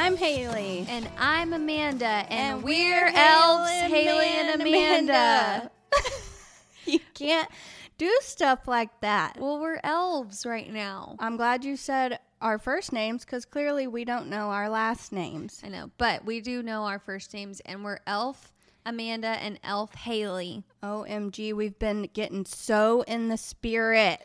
I'm Haley. And I'm Amanda. And, And we're, we're elves, Haley Haley and and Amanda. you can't do stuff like that. well, we're elves right now. I'm glad you said our first names because clearly we don't know our last names. I know, but we do know our first names, and we're Elf Amanda and Elf Haley. OMG, we've been getting so in the spirit.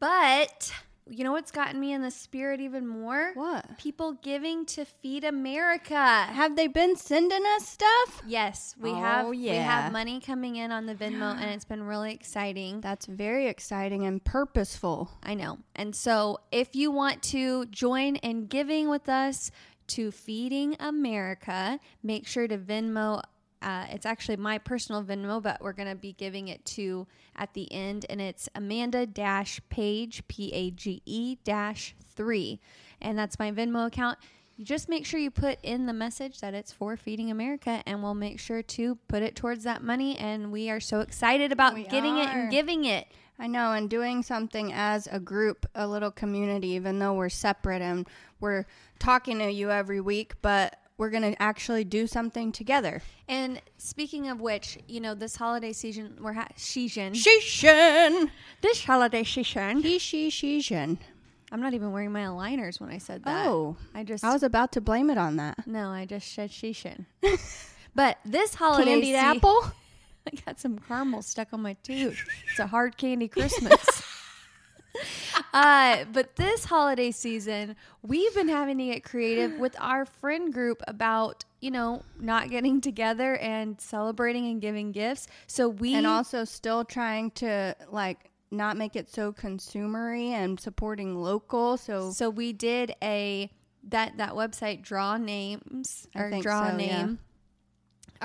But you know what's gotten me in the spirit even more? What? People giving to Feed America. Have they been sending us stuff? Yes, we Oh, have. We have money coming in on the Venmo, and it's been really exciting. That's very exciting and purposeful. I know. And so if you want to join in giving with us to Feeding America, make sure to Venmo. Uh, it's actually my personal Venmo, but we're going to be giving it to at the end. And it's Amanda dash page, P A G E dash three. And that's my Venmo account. You just make sure you put in the message that it's for Feeding America, and we'll make sure to put it towards that money. And we are so excited about We getting it and giving it. I know, and doing something as a group, a little community, even though we're separate and we're talking to you every week, but we're going to actually do something together. And speaking of which, you know, this holiday season, we're ha- season. Shishin! This holiday season. He, she, shishin. I'm not even wearing my aligners when I said that. Oh, I just I was about to blame it on that. no, I just said shishin. but this holiday Candied se- apple? I got some caramel stuck on my tooth. It's a hard candy Christmas. uh, but this holiday season, we've been having to get creative with our friend group about, you know, not getting together and celebrating and giving gifts. So we And also still trying to, like, not make it so consumery and supporting local. So, So we did a that that website draw names or draw so, name. yeah.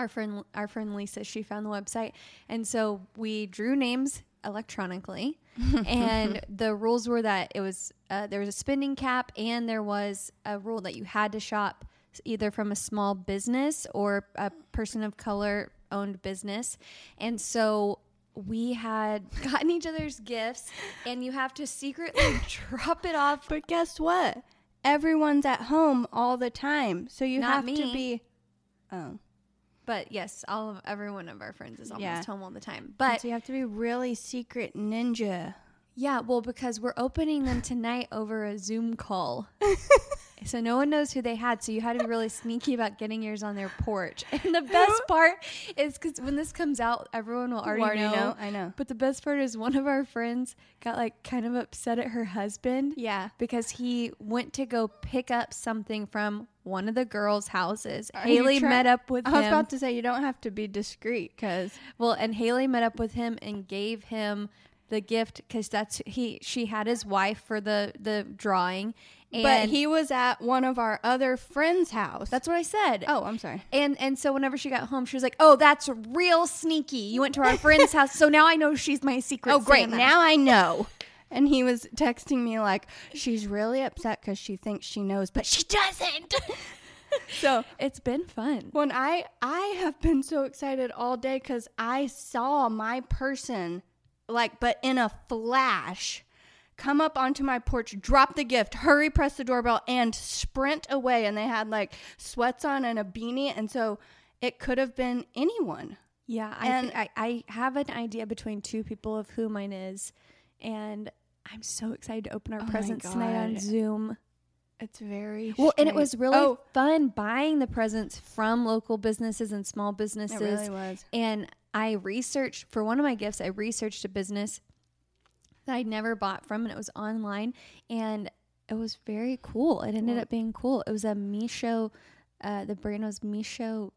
Our friend our friend Lisa, she found the website. And so we drew names electronically. and the rules were that it was uh, there was a spending cap and there was a rule that you had to shop either from a small business or a person of color owned business. And so we had gotten each other's gifts and you have to secretly drop it off but guess what? Everyone's at home all the time. So you Not have to be. Oh. But yes, all of every one of our friends is almost Yeah. home all the time. But so you have to be really secret ninja. Yeah, well, because we're opening them tonight over a Zoom call. so no one knows who they had. So you had to be really sneaky about getting yours on their porch. And the best part is because when this comes out, everyone will already, Already know. know, I know. But the best part is one of our friends got like kind of upset at her husband. Yeah. Because he went to go pick up something from one of the girls' houses. Are Haley met up with I him. was about to say you don't have to be discreet because Well, and Haley met up with him and gave him the gift because that's he. She had his wife for the the drawing, and but he was at one of our other friends' house. That's what I said. oh, I'm sorry. And and so whenever she got home, she was like, "Oh, that's real sneaky. You went to our friend's house, so now I know she's my secret." Oh, great! Santa." Now I know. And he was texting me like she's really upset because she thinks she knows, but she doesn't. so it's been fun. when I I have been so excited all day because I saw my person like, but in a flash. Come up onto my porch, drop the gift, hurry, press the doorbell, and sprint away. And they had like sweats on and a beanie. And so it could have been anyone. Yeah, I, And- I I have an idea between two people of who mine is, and I'm so excited to open our Oh presents tonight on Zoom. It's very Well, and it was really Oh, fun buying the presents from local businesses and small businesses. it really was. And I researched for one of my gifts, I researched a business that I'd never bought from, and it was online, and it was very cool. It ended up being cool. It was a Mischo, uh, the brand was Mischo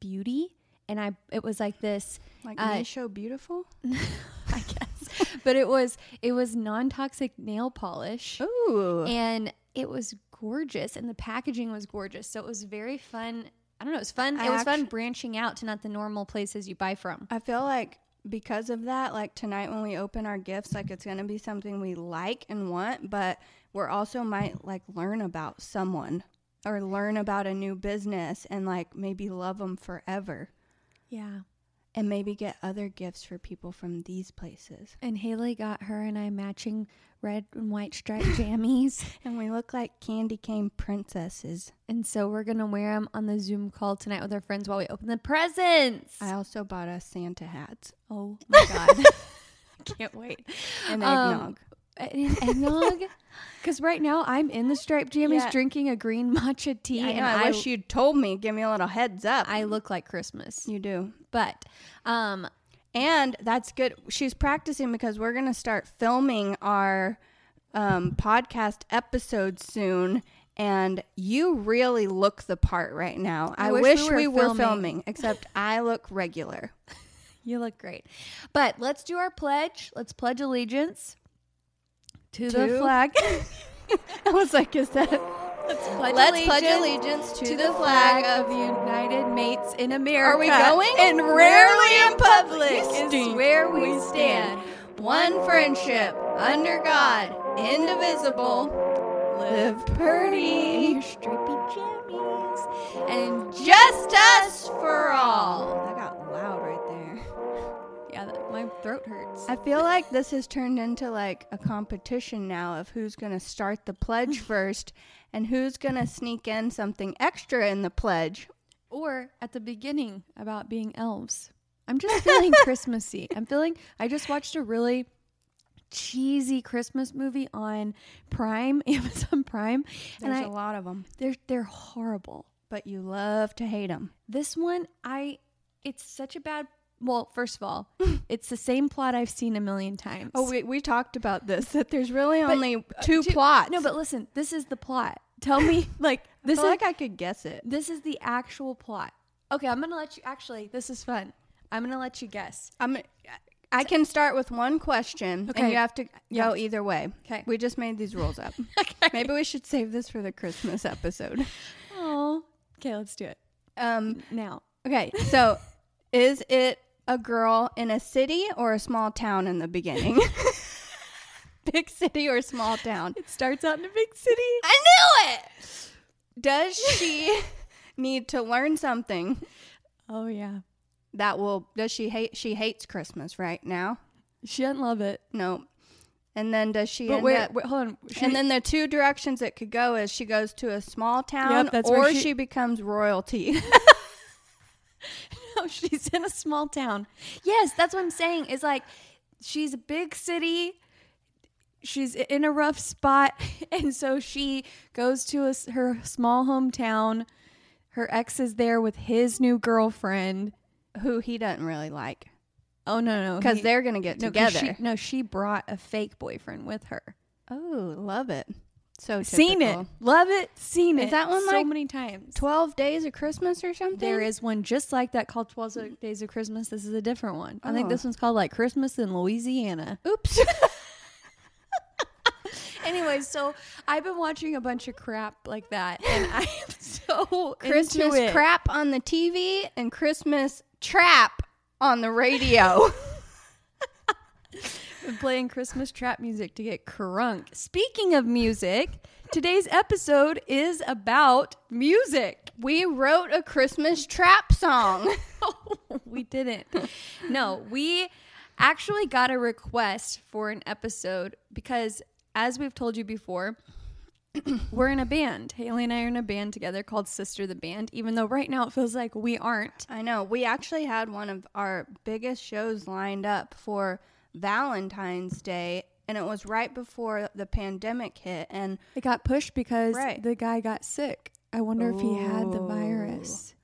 Beauty, and I it was like this Like Uh, beautiful. I guess. But it was it was non-toxic nail polish. Ooh. And it was gorgeous and the packaging was gorgeous. So it was very fun. I don't know, it was fun. I it was fun branching out to not the normal places you buy from. I feel like because of that, like tonight when we open our gifts, like it's gonna be something we like and want, but we're also might like learn about someone or learn about a new business and like maybe love them forever. Yeah. And maybe get other gifts for people from these places. And Haley got her and I matching red and white striped jammies. And we look like candy cane princesses. And so we're going to wear them on the Zoom call tonight with our friends while we open the presents. I also bought us Santa hats oh my God. Can't wait. and Um, And eggnog? Because right now I'm in the striped jammies Yeah. drinking a green matcha tea. I, and I, I, wish you'd told me, give me a little heads up. I look like Christmas. you do. But um, And that's good. She's practicing because we're going to start filming our um, podcast episode soon. And you really look the part right now. I, I wish, wish we we were, were filming. filming. except I look regular. you look great. But let's do our pledge. Let's pledge allegiance to, the flag. I was like, is that? Let's pledge Let's pledge allegiance to, to the flag of the United Mates in America. Are we going? And rarely in public is where we, stand. One friendship under God, indivisible. Live pretty. Your stripy jammies. And Just us for all. My throat hurts. I feel like this has turned into like a competition now of who's going to start the pledge first and who's going to sneak in something extra in the pledge. or at the beginning about being elves. I'm just feeling Christmassy. I'm feeling. I just watched a really cheesy Christmas movie on Prime, Amazon Prime, and There's I, a lot of them, they're they're horrible. but you love to hate them. This one, I it's such a bad. Well, first of all, it's the same plot I've seen a million times. Oh, we, we talked about this that there's really only uh, two two- plots. no, but listen, this is the plot. Tell me, like this this I is like I could guess it. this is the actual plot. Okay, I'm gonna let you. Actually, this is fun. I'm gonna let you guess. I'm I can start with one question Okay. and you have to Yeah. go either way. Okay. We just made these rules up. Okay. Maybe we should save this for the Christmas episode. Oh. Okay, let's do it Um now. okay, so is it a girl in a city or a small town in the beginning? Big city or small town? It starts out in a big city. I knew it. Does she need to learn something Oh yeah. that will does she hate she hates Christmas right now? She doesn't love it. No. And then does she But wait, up wait, hold on. She- and then the two directions it could go is she goes to a small town Yep, or she- she, becomes royalty. no, oh, she's in a small town. Yes, that's what I'm saying. Is like she's a big city. She's in a rough spot, and so she goes to a her small hometown. Her ex is there with his new girlfriend. who he doesn't really like Oh no, no, because they're going to get no, together. She, no, she brought a fake boyfriend with her. oh, love it. So Seen it, love it, seen Is it. that one so like many times? 12 days of Christmas or something? There is one just like that called 12 Days of Christmas. This is a different one. I think Oh. this one's called like Christmas in Louisiana. Oops. Anyway, so I've been watching a bunch of crap like that, and I am so Christmas into it. crap on the TV and Christmas trap on the radio. Been playing Christmas trap music to get crunk. Speaking of music, today's episode is about music. we wrote a Christmas trap song. we didn't. No, we actually got a request for an episode because, as we've told you before, we're in a band. Haley and I are in a band together called Sister the Band, even though right now it feels like we aren't. I know. We actually had one of our biggest shows lined up for Valentine's Day, and it was right before the pandemic hit. And It got pushed because Right. the guy got sick. I wonder if he had the virus.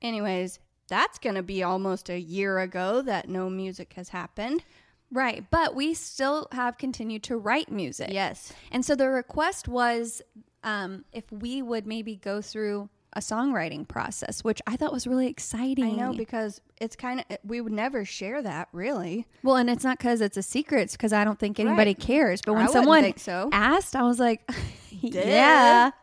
anyways, that's going to be almost a year ago that no music has happened. Right, but we still have continued to write music. Yes. And so the request was um, if we would maybe go through a songwriting process, which I thought was really exciting. I know because it's kind of, we would never share that really. Well, and it's not because it's a secret; it's because I don't think anybody Right. cares. But when wouldn't someone so. asked, I was like, "Yeah,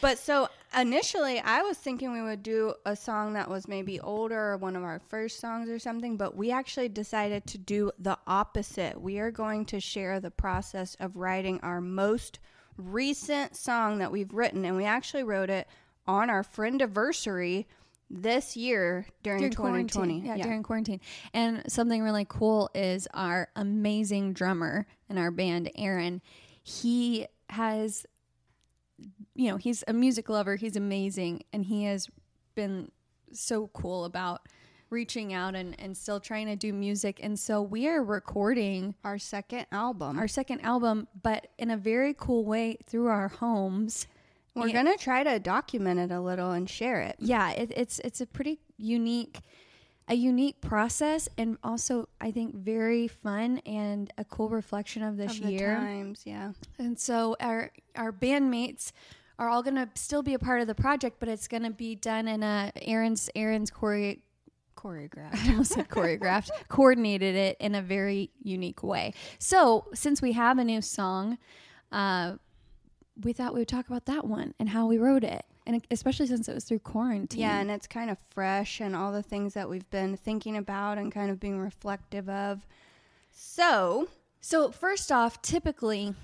But so initially, I was thinking we would do a song that was maybe older or one of our first songs or something, but we actually decided to do the opposite. We are going to share the process of writing our most recent song that we've written, and we actually wrote it on our friend anniversary this year during, during 2020. quarantine. Yeah, during quarantine. And something really cool is our amazing drummer in our band, Aaron. He has, you know, he's a music lover. He's amazing, and he has been so cool about reaching out and, and still trying to do music. And so we are recording Our second album. our second album, but in a very cool way through our homes. We're gonna try to document it a little and share it. yeah, it, it's it's a pretty unique, a unique process, and also I think very fun and a cool reflection of this Of the year. times, yeah. And so our our bandmates are all gonna still be a part of the project, but it's gonna be done in a Aaron's Aaron's choreo. Choreographed. I almost said choreographed, coordinated it in a very unique way. So, since we have a new song, uh, we thought we would talk about that one and how we wrote it, and especially since it was through quarantine. Yeah, and it's kind of fresh and all the things that we've been thinking about and kind of being reflective of. So, So, first off, typically,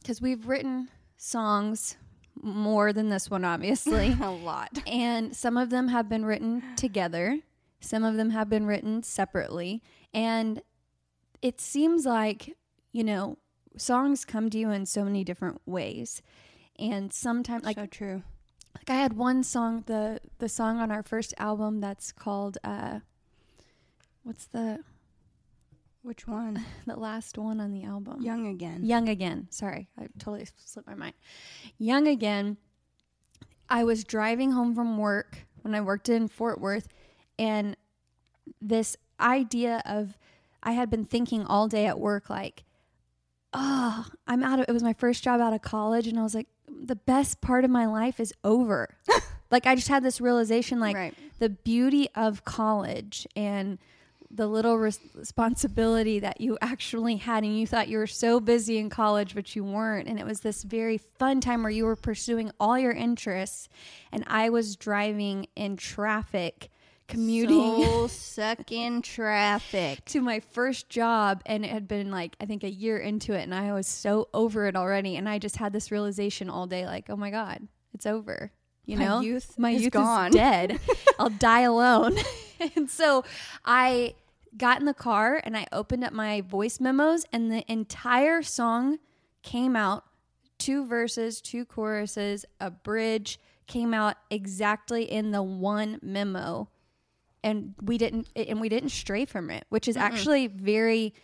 because we've written songs more than this one, obviously, a lot. and some of them have been written together, some of them have been written separately, and it seems like, you know, songs come to you in so many different ways. And sometimes, like, so true. like I had one song, the the song on our first album that's called, uh, what's the Which one? the last one on the album? Young again. Young Again. Sorry, I totally slipped my mind. Young Again. I was driving home from work when I worked in Fort Worth, and this idea of I had been thinking all day at work, like, oh, I'm out of it was my first job out of college, and I was like, the best part of my life is over. like, I just had this realization, like, right. the beauty of college and the little res- responsibility that you actually had and you thought you were so busy in college but you weren't and it was this very fun time where you were pursuing all your interests and I was driving in traffic commuting So suck in traffic. to my first job and it had been like I think a year into it and I was so over it already and I just had this realization all day like oh my god it's over you My know? youth my is youth gone. is dead. I'll die alone. And so I got in the car and I opened up my voice memos and the entire song came out. Two verses two choruses a bridge came out exactly in the one memo and we didn't and we didn't stray from it which is actually very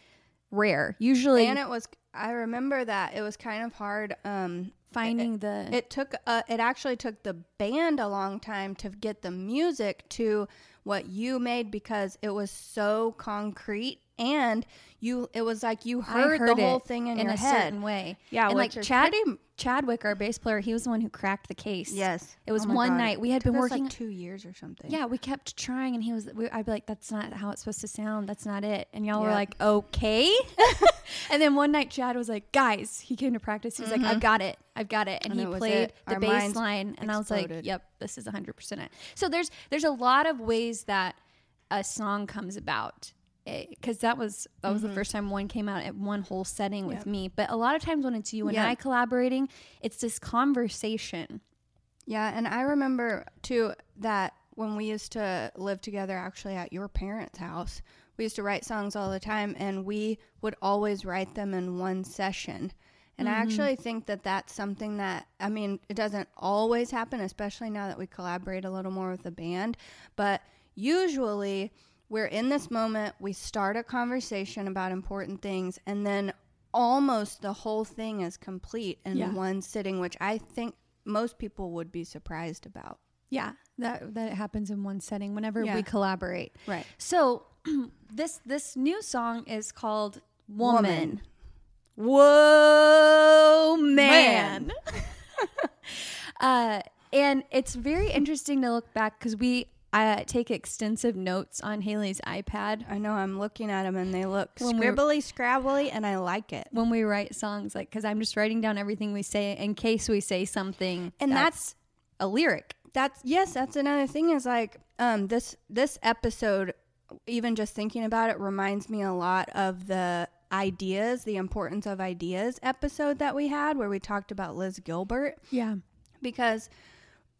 rare. Usually And it was I remember that it was kind of hard um finding the it took uh, it actually took the band a long time to get the music to what you made because it was so concrete and you it was like you I heard, the whole thing in, in your a head certain way yeah and like chad pretty- chadwick our bass player he was the one who cracked the case yes It was Oh one God. night. We had been working- like two years or something Yeah, we kept trying, and he was. We, I'd be like, "That's not how it's supposed to sound. That's not it." And y'all were like, "Okay." and then one night, Chad was like, "Guys," he came to practice. He was like, "I've got it. I've got it." And, Mm-hmm. And he played the Our bass line, and I was like, "Yep, this is 100 percent it." So there's there's a lot of ways that a song comes about. Because that was that was the first time one came out at one whole setting with Mm-hmm. Yep. me, but a lot of times when it's you and Yeah. I collaborating, it's this conversation. Yeah, and I remember too that when we used to live together actually at your parents' house, we used to write songs all the time and we would always write them in one session. And I actually think that that's something that, I mean, it doesn't always happen, especially now that we collaborate a little more with the band. But usually we're in this moment, we start a conversation about important things, and then almost the whole thing is complete in Yeah. one sitting, which I think most people would be surprised about. Yeah, that that it happens in one setting whenever Yeah. we collaborate. Right. So this this new song is called Woman. Woman. Whoa, Man. man. uh, and it's very interesting to look back because we uh, take extensive notes on Haley's iPad I know I'm looking at them and they look When we- scribbly, scrabbly, and I like it. when we write songs. Like, because I'm just writing down everything we say in case we say something, And that's a lyric. That's yes, that's another thing is like um this this episode even just thinking about it reminds me a lot of the ideas, the importance of ideas episode that we had where we talked about Liz Gilbert Yeah. because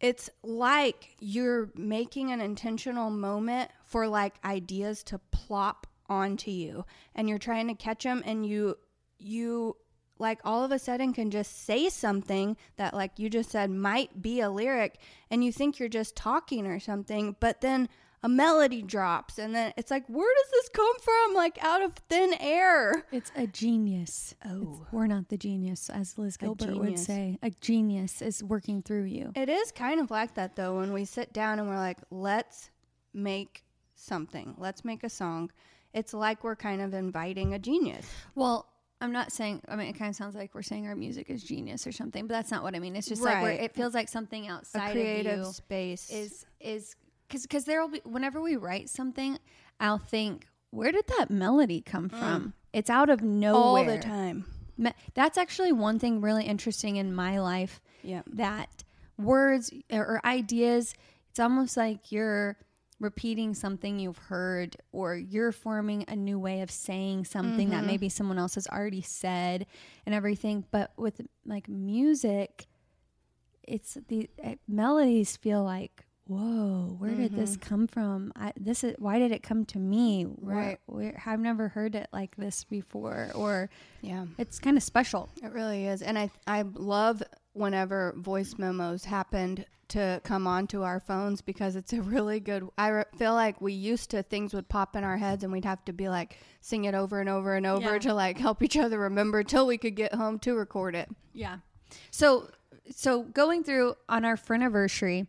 it's like you're making an intentional moment for like ideas to plop onto you and you're trying to catch them and you you like all of a sudden can just say something that like you just said might be a lyric and you think you're just talking or something but then a melody drops and then it's like where does this come from like out of thin air It's a genius. Oh. It's- we're not the genius, as Liz Gilbert would say. A genius is working through you. it is kind of like that though when we sit down and we're like let's make something let's make a song it's like we're kind of inviting a genius Well, I'm not saying. I mean, it kind of sounds like we're saying our music is genius or something, but that's not what I mean. It's just like we're, it feels like something a outside creative of you space is is because because there will be whenever we write something, I'll think, where did that melody come from? It's out of nowhere Mm. all the time Me- That's actually one thing really interesting in my life yeah that words or, ideas, it's almost like you're repeating something you've heard or you're forming a new way of saying something that maybe someone else has already said and everything. But with like music, it's the uh, melodies feel like whoa where did this mm-hmm. come from I, this is why did it come to me Right. where, i've never heard it like this before or yeah it's kind of special It really is. And I I love whenever voice memos happened to come onto our phones because it's a really good I re- feel like we used to things would pop in our heads and we'd have to be like sing it over and over and over Yeah. to like help each other remember till we could get home to record it. Yeah. So so going through on our anniversary,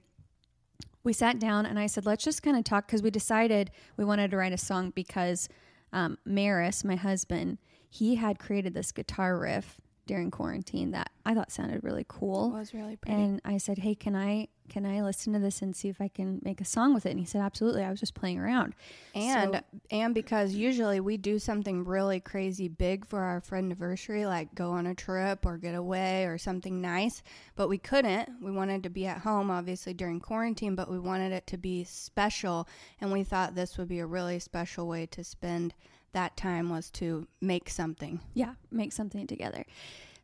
we sat down and I said, let's just kind of talk because we decided we wanted to write a song because um, Maris, my husband, he had created this guitar riff during quarantine that I thought sounded really cool. It was really pretty. And I said, "Hey, can I can I listen to this and see if I can make a song with it?" And he said, "Absolutely." I was just playing around. And So- and because usually we do something really crazy big for our friend anniversary, like go on a trip or get away or something nice, but we couldn't. We wanted to be at home, obviously during quarantine, but we wanted it to be special, and we thought this would be a really special way to spend that time was to make something. yeah, make something together.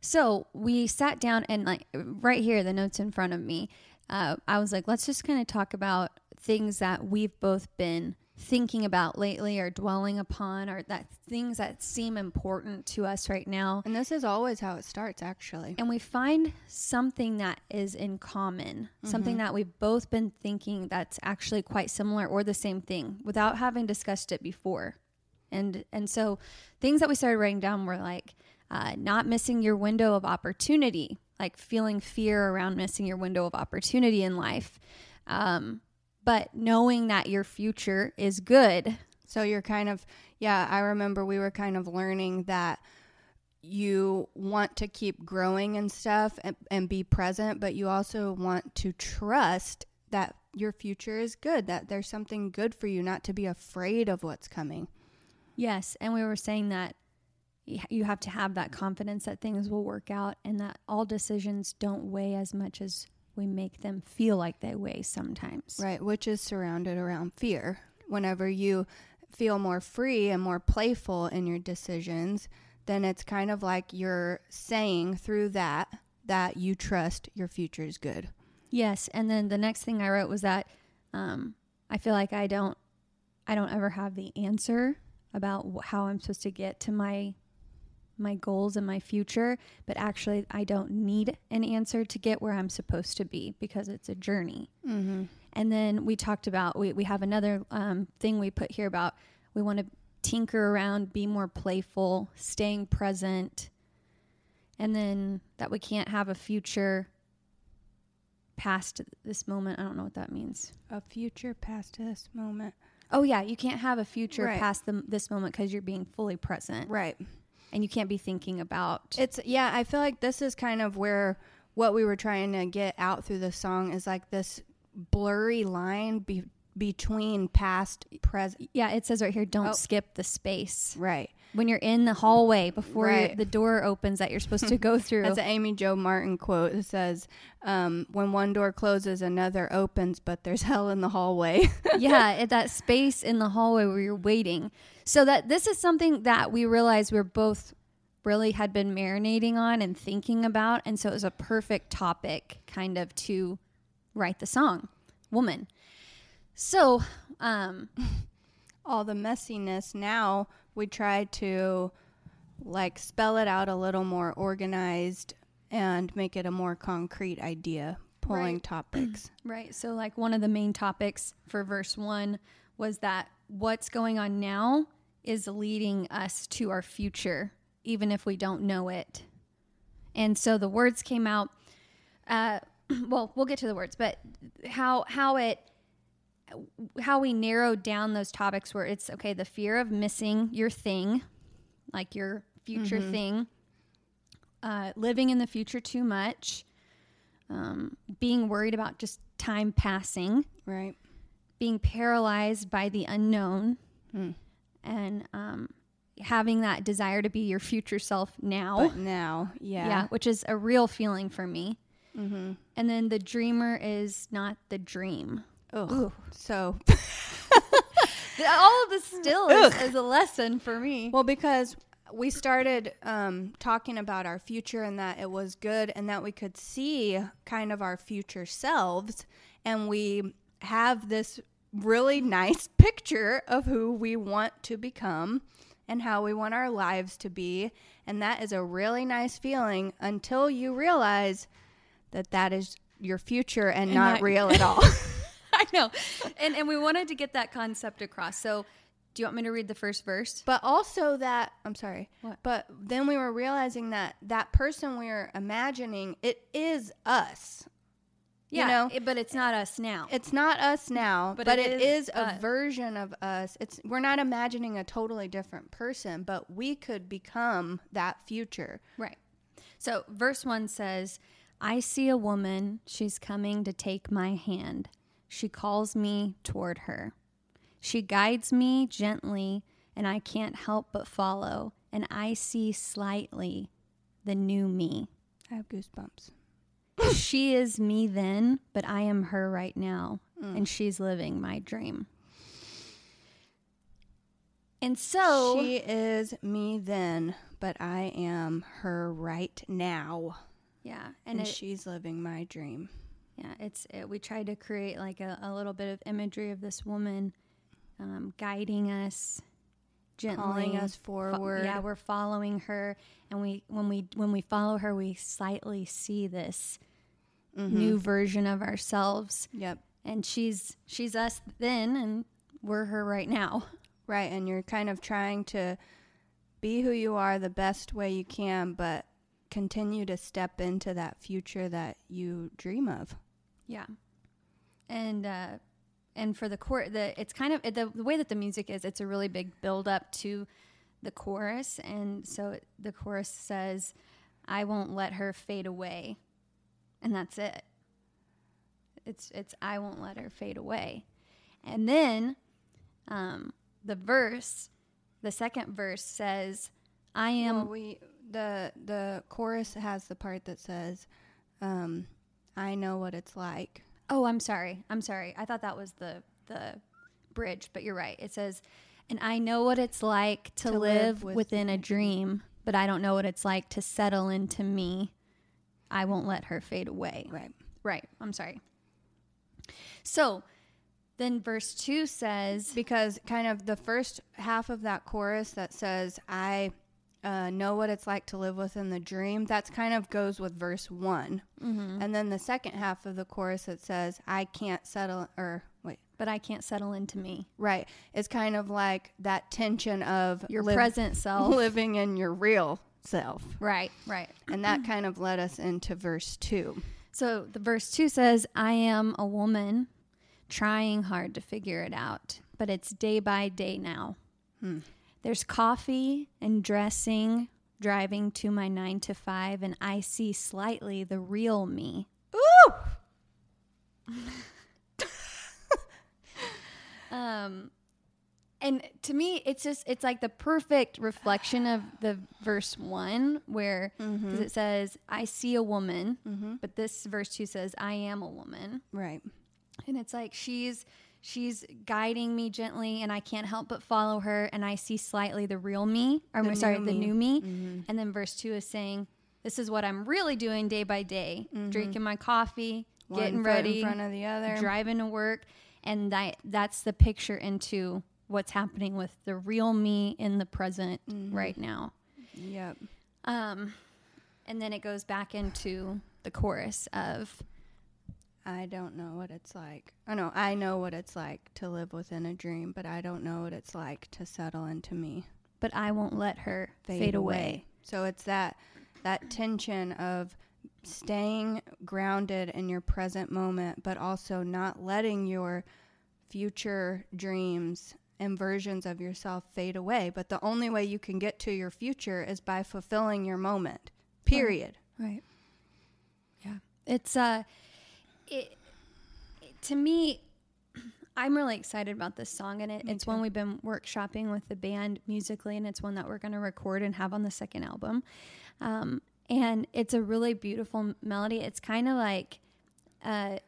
So we sat down and like right here, the notes in front of me. Uh, I was like, let's just kind of talk about things that we've both been thinking about lately or dwelling upon, or that things that seem important to us right now. And this is always how it starts, actually. And we find something that is in common, something that we've both been thinking that's actually quite similar or the same thing without having discussed it before. And and so things that we started writing down were like uh, not missing your window of opportunity, like feeling fear around missing your window of opportunity in life, um, but knowing that your future is good. So you're kind of, yeah, I remember we were kind of learning that you want to keep growing and stuff and, and be present, but you also want to trust that your future is good, that there's something good for you, not to be afraid of what's coming. Yes, and we were saying that you have to have that confidence that things will work out and that all decisions don't weigh as much as we make them feel like they weigh sometimes. Right, which is surrounded around fear. Whenever you feel more free and more playful in your decisions, then it's kind of like you're saying through that that you trust your future is good. Yes, and then the next thing I wrote was that um, I feel like I don't, I don't ever have the answer about how I'm supposed to get to my my goals and my future, but actually I don't need an answer to get where I'm supposed to be because it's a journey. Mm-hmm. And then we talked about we, we have another um, thing we put here about we want to tinker around, be more playful, staying present, and then that we can't have a future past this moment. I don't know what that means. A future past this moment. Oh yeah, you can't have a future Right. past the, this moment because you're being fully present, Right. and you can't be thinking about. It's yeah, I feel like this is kind of where what we were trying to get out through the song is like this blurry line be- between past, present. yeah, it says right here, don't Oh. skip the space Right. When you're in the hallway before Right. the door opens that you're supposed to go through. That's an Amy Jo Martin quote. It says, um, "When one door closes, another opens, but there's hell in the hallway." yeah, at that space in the hallway where you're waiting. So that this is something that we realized we're both really had been marinating on and thinking about, and so it was a perfect topic, kind of to write the song, Woman. So, um, all the messiness now we try to like spell it out a little more organized and make it a more concrete idea pulling Right. topics Right. So, like, one of the main topics for verse one was that what's going on now is leading us to our future, even if we don't know it. And so the words came out. Uh, well, we'll get to the words, but how how it how we narrowed down those topics where it's okay the fear of missing your thing, like your future thing, uh, living in the future too much, um, being worried about just time passing, right being paralyzed by the unknown, Hmm. and um, having that desire to be your future self now. but now yeah, yeah. which is a real feeling for me. Mm-hmm. And then the dreamer is not the dream. Ugh. so All of this still is, is a lesson for me. Well, because we started um, talking about our future and that it was good and that we could see kind of our future selves, and we have this really nice picture of who we want to become and how we want our lives to be. And that is a really nice feeling until you realize that that is your future and, not that- real at all. Know. And and we wanted to get that concept across. So do you want me to read the first verse? But also that I'm sorry. What? But then we were realizing that that person we are imagining it is us. Yeah, know? it- but it's not us now. It's not us now, But but, it it is is, a version of us. It's we're not imagining a totally different person, but we could become that future. Right. So, verse 1 says, I see a woman. She's coming to take my hand. She calls me toward her. She guides me gently, and I can't help but follow. And I see slightly the new me. I have goosebumps. she is me then, but I am her right now, mm. and she's living my dream. And so, she is me then, but I am her right now, yeah, and, and it, she's living my dream. Yeah, it's it, we tried to create like a, a little bit of imagery of this woman um, guiding us gently, Calling us Fo- forward. yeah, we're following her, and we when we when we follow her, we slightly see this Mm-hmm. new version of ourselves, Yep. and she's she's us then, and we're her right now. Right, and you're kind of trying to be who you are the best way you can, but continue to step into that future that you dream of. Yeah, and uh, and for the chor the it's kind of the, the way that the music is, it's a really big build up to the chorus, and so the chorus says, "I won't let her fade away," and that's it. It's it's I won't let her fade away, and then um, the verse, the second verse says, "I am." Well, we the the chorus has the part that says, um, "I know what it's like." Oh, I'm sorry. I'm sorry. I thought that was the the bridge, but you're right. It says, "And I know what it's like to, To live, live within a dream, but I don't know what it's like to settle into me. I won't let her fade away." Right. Right. I'm sorry. So, then verse 2 says, Because kind of the first half of that chorus that says, "I." Uh, know what it's like to live within the dream. That's kind of goes with verse one, Mm-hmm. and then the second half of the chorus that says, "I can't settle," or wait, "But I can't settle into me." Right. It's kind of like that tension of Your present self. living in your real self. Right, right. And that kind of led us into verse 2. So the verse 2 says, I am a woman trying hard to figure it out, but it's day by day now. There's coffee and dressing, driving to my nine to five, and I see slightly the real me. Ooh! Um, and to me, it's just, it's like the perfect reflection of the verse one, where 'cause it says, I see a woman, but this verse two says, I am a woman. Right. and it's like she's she's guiding me gently and i can't help but follow her and i see slightly the real me or The sorry the me. new me and then verse 2 is saying this is what i'm really doing day by day Mm-hmm. drinking my coffee One getting ready, in front of the other. driving to work, and that that's the picture into what's happening with the real me in the present Mm-hmm. right now. Yep. Um, and then it goes back into the chorus of I don't know what it's like. I know I know what it's like to live within a dream, but I don't know what it's like to settle into me. "But I won't let her fade, away. So it's that that tension of staying grounded in your present moment, but also not letting your future dreams and versions of yourself fade away. But the only way you can get to your future is by fulfilling your moment. Period. Right. Yeah. It's uh it, it- to me I'm really excited about this song and it, it's one we've been workshopping with the band musically and it's one that we're going to record and have on the second album. Um and it's a really beautiful melody. It's kind of like uh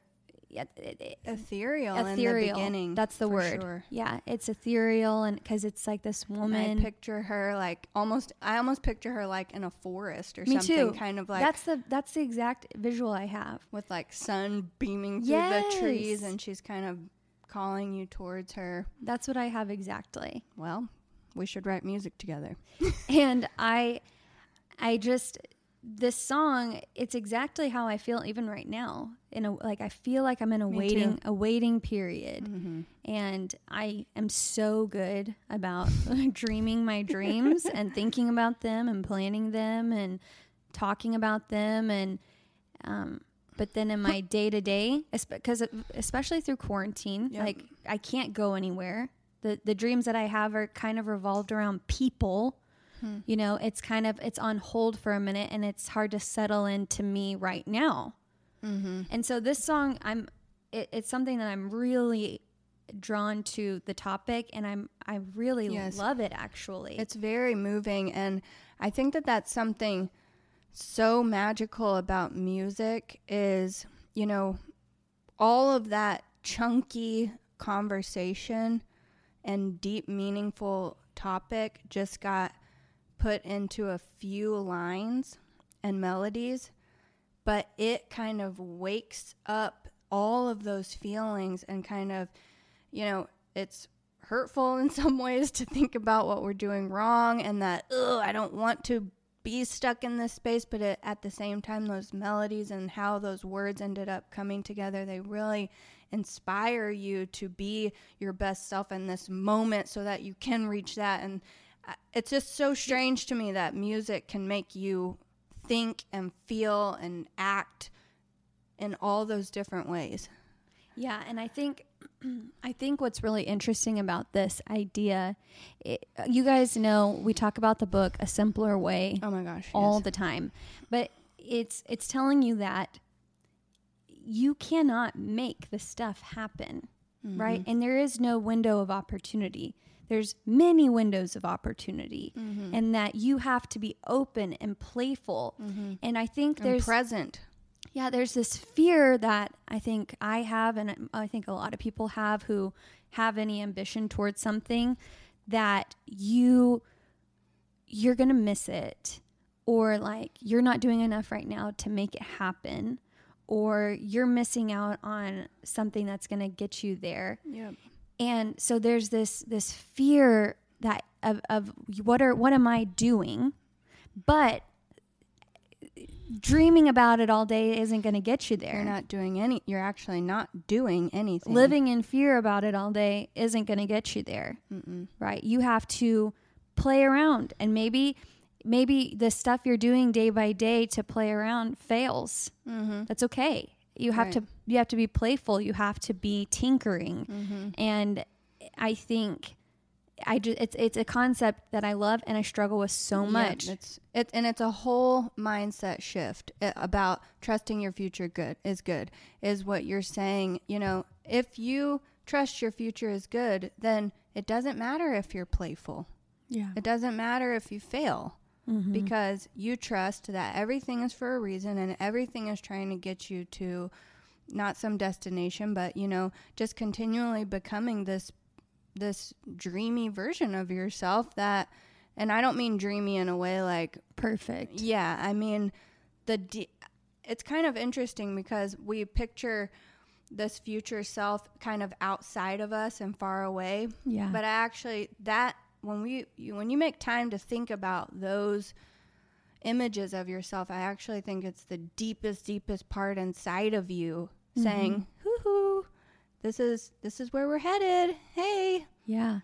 yeah, it, it, Ethereal, ethereal. in the beginning. That's the word. sure. Yeah, it's ethereal and cuz it's like this And woman I picture her like almost. I almost picture her like in a forest or Me something, too. kind of like that's the that's the exact visual I have. with like sun beaming through the trees, and she's kind of calling you towards her. That's what I have exactly. Well, we should write music together. and I I just this song it's exactly how I feel even right now in a like I feel like I'm in a Me waiting too. a waiting period Mm-hmm. and I am so good about dreaming my dreams and thinking about them and planning them and talking about them and um but then in my day to day because especially through quarantine Yep. like I can't go anywhere the the dreams that I have are kind of revolved around people Hmm. you know it's kind of it's on hold for a minute and it's hard to settle into me right now Mm-hmm. and so this song i'm it, it's something that i'm really drawn to the topic and i'm i really Yes. love it actually It's very moving, and I think that that's something so magical about music is you know all of that chunky conversation and deep meaningful topic just got put into a few lines and melodies but it kind of wakes up all of those feelings and kind of you know it's hurtful in some ways to think about what we're doing wrong and that ugh, I don't want to be stuck in this space but it, at the same time those melodies and how those words ended up coming together they really inspire you to be your best self in this moment so that you can reach that and it's just so strange to me that music can make you think and feel and act in all those different ways. Yeah, and I think I think what's really interesting about this idea, it, uh, you guys know we talk about the book A Simpler Way oh my gosh all yes. the time, but it's it's telling you that you cannot make the stuff happen, Mm-hmm. right? And there is no window of opportunity. There's many windows of opportunity, Mm-hmm. and that you have to be open and playful. And I think and there's present yeah, there's this fear that I think I have, and I think a lot of people have who have any ambition towards something that you you're gonna miss it, or like you're not doing enough right now to make it happen, or you're missing out on something that's gonna get you there yep and so there's this this fear that of, of what are what am i doing but dreaming about it all day isn't going to get you there You're not doing any. You're actually not doing anything. living in fear about it all day isn't going to get you there Mm-mm. right you have to play around and maybe maybe the stuff you're doing day by day to play around fails Mm-hmm. that's okay you have Right. to you have to be playful you have to be tinkering Mm-hmm. and i think i just it's it's a concept that i love and i struggle with so much it's it, and it's a whole mindset shift uh, about trusting your future. Good is good is what you're saying. You know, if you trust your future is good, then it doesn't matter if you're playful. yeah It doesn't matter if you fail. Mm-hmm. because you trust that everything is for a reason and everything is trying to get you to not some destination but you know just continually becoming this this dreamy version of yourself that and I don't mean dreamy in a way like perfect yeah I mean the de- it's kind of interesting because we picture this future self kind of outside of us and far away. Yeah. But I actually, that when we you, when you make time to think about those images of yourself, I actually think it's the deepest, deepest part inside of you saying, "Hoo hoo, this is this is where we're headed. Hey, Yeah.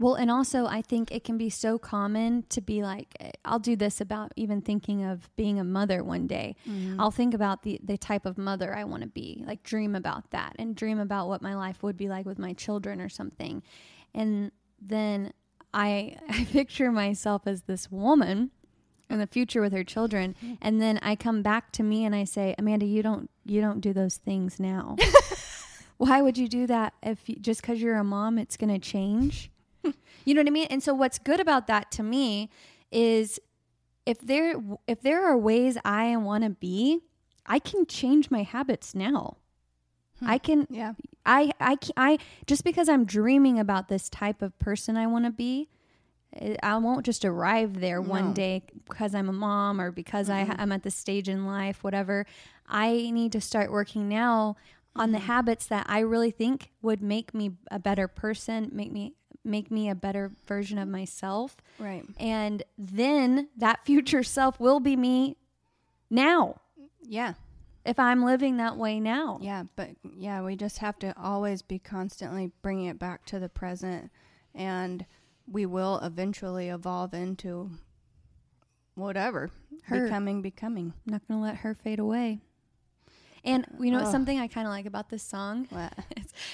Well, and also I think it can be so common to be like, eh, I'll do this about even thinking of being a mother one day. I'll think about the, the type of mother I want to be, like dream about that and dream about what my life would be like with my children or something. And then I, I picture myself as this woman in the future with her children. Mm. And then I come back to me and I say, Amanda, you don't, you don't do those things now. Why would you do that if you, just because you're a mom, it's going to change? you know what I mean? And so what's good about that to me is if there if there are ways I want to be, I can change my habits now. I hmm. can yeah, I I I just because I'm dreaming about this type of person I want to be, eh, I won't just arrive there one day because I'm a mom or because I, I'm at this stage in life, whatever. I need to start working now on the habits that I really think would make me a better person, make me make me a better version of myself, right, and then that future self will be me now. Yeah." If I'm living that way now. Yeah, but yeah, we just have to always be constantly bringing it back to the present, and we will eventually evolve into whatever Her. becoming, becoming. I'm not going to let her fade away. And you know Oh. something I kind of like about this song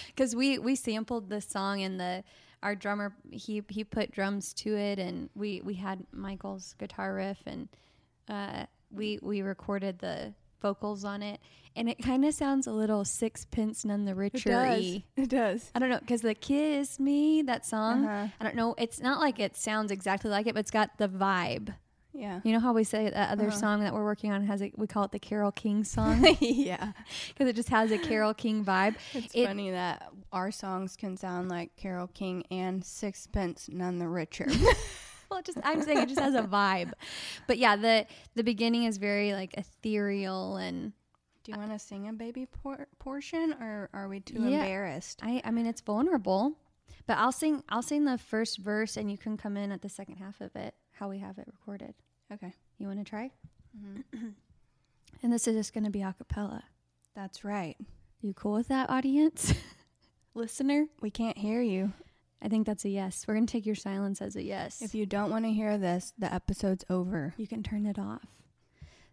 because we we sampled this song and the our drummer he he put drums to it and we we had Michael's guitar riff and uh, we we recorded the vocals on it and it kind of sounds a little Sixpence None the Richer. It does. I don't know because the Kiss Me that song. Uh-huh. I don't know. It's not like it sounds exactly like it, but it's got the vibe. Yeah. You know how we say that other Uh-huh. song that we're working on has a, we call it the Carole King song yeah. because it just has a Carole King vibe. It's It- funny that our songs can sound like Carole King and Sixpence None the Richer. Well, just I'm saying it just has a vibe. But yeah, the the beginning is very like ethereal and Do you want to sing a baby por- portion, or are we too Yeah. embarrassed? I I mean it's vulnerable. But I'll sing I'll sing the first verse and you can come in at the second half of it how we have it recorded. Okay, You want to try? Mm-hmm. and this is just going to be a cappella. that's right. You cool with that, audience? Listener? We can't hear you. I think that's a yes. We're going to take your silence as a yes. If you don't want to hear this, the episode's over. you can turn it off.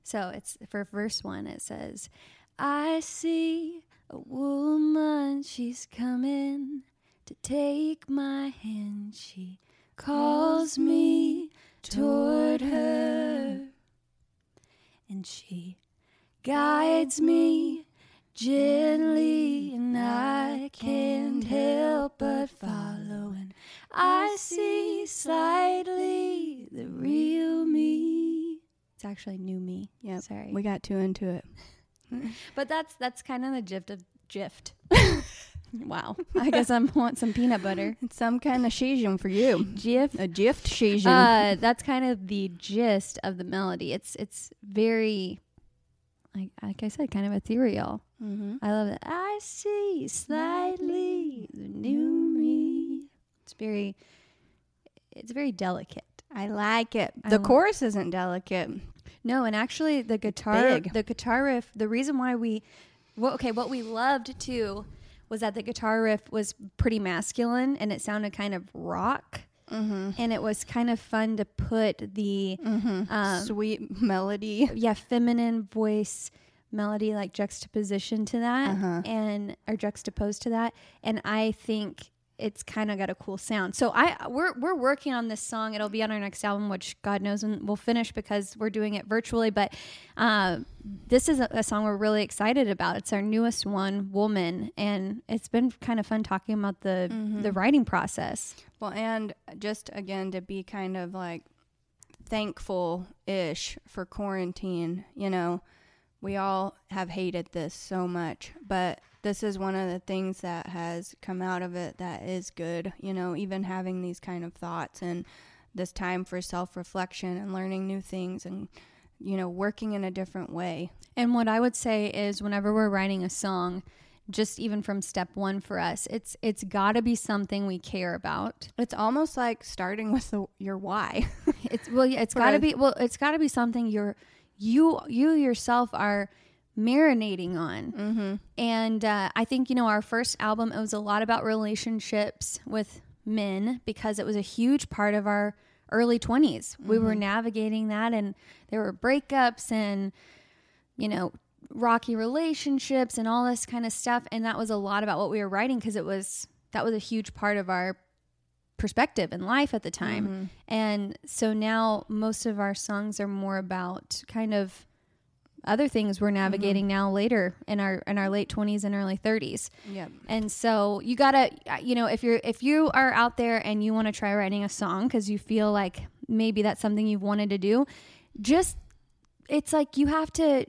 So it's for verse one, it says, I see a woman, she's coming to take my hand. She calls me toward her, and she guides me gently, and I can't help but follow. And I see slightly the real me. It's actually new me. Yep. Sorry. We got too into it. But that's that's kind of the gift of gift. wow. I guess I want some peanut butter. It's some kind of season for you. Gift. A gift season. Uh, that's kind of the gist of the melody. It's it's very, like like I said, kind of ethereal. Mm-hmm. I love it. I see slightly the new me. It's very, it's very delicate. I like it. The li- chorus isn't delicate. No, and actually the guitar big. the guitar riff, the reason why we well, okay, what we loved too was that the guitar riff was pretty masculine and it sounded kind of rock. Mm-hmm. And it was kind of fun to put the Mm-hmm. Um, Sweet melody. yeah, feminine voice melody like juxtaposition to that Uh-huh. and or juxtaposed to that. And I think it's kind of got a cool sound. So I we're we're working on this song. It'll be on our next album, which God knows when we'll finish because we're doing it virtually. But uh, this is a, a song we're really excited about. It's our newest one, "Woman," and it's been kind of fun talking about the Mm-hmm. the writing process. Well, and just again to be kind of like thankful ish for quarantine, you know, we all have hated this so much, but this is one of the things that has come out of it that is good, you know, even having these kind of thoughts and this time for self reflection and learning new things and you know, working in a different way. And what I would say is whenever we're writing a song, just even from step 1 for us, it's it's got to be something we care about. It's almost like starting with the, your why. It's well yeah, it's got to be well it's got to be something you're you you yourself are marinating on. mm-hmm. And uh, I think, you know, our first album, it was a lot about relationships with men because it was a huge part of our early 20s. We were navigating that, and there were breakups and, you know, rocky relationships and all this kind of stuff. And that was a lot about what we were writing because it was, that was a huge part of our perspective in life at the time. Mm-hmm. And so now most of our songs are more about kind of other things we're navigating mm-hmm. now later in our in our late 20s and early 30s. Yep. And so you got to uh, you know if you're if you are out there and you want to try writing a song cuz you feel like maybe that's something you've wanted to do, just it's like you have to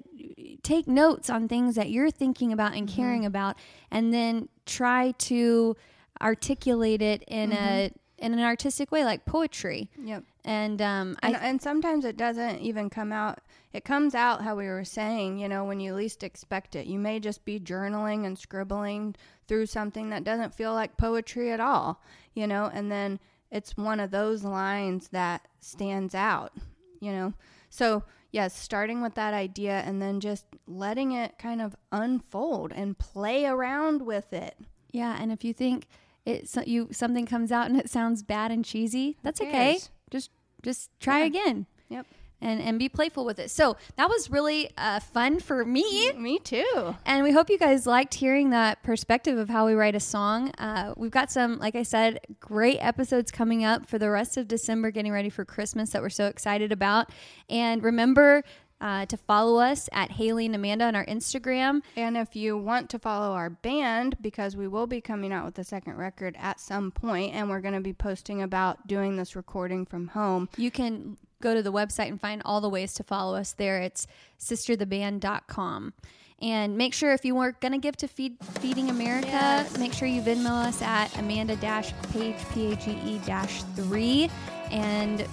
take notes on things that you're thinking about and mm-hmm. caring about and then try to articulate it in a in an artistic way like poetry. Yep. And um And, I and sometimes it doesn't even come out. It comes out how we were saying, you know, when you least expect it. You may just be journaling and scribbling through something that doesn't feel like poetry at all, you know, and then it's one of those lines that stands out, you know. So, yes, starting with that idea and then just letting it kind of unfold and play around with it. Yeah, and if you think it so you something comes out and it sounds bad and cheesy, that's okay. Just just try Yeah. again Yep. and and be playful with it. So that was really uh, fun for me. Me too. And we hope you guys liked hearing that perspective of how we write a song. Uh, we've got some, like I said, great episodes coming up for the rest of December, getting ready for Christmas that we're so excited about. And remember uh, to follow us at Haley and Amanda on our Instagram. And if you want to follow our band, because we will be coming out with the second record at some point, and we're going to be posting about doing this recording from home. You can go to the website and find all the ways to follow us there. It's sistertheband.com. And make sure if you were going to give to Feed, Feeding America, Yes. make sure you Venmo us at Amanda Page, P A G E 3. And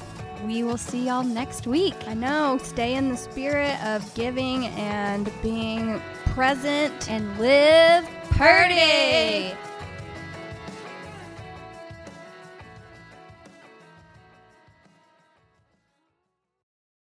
we will see y'all next week. I know, stay in the spirit of giving and being present. And live purdy.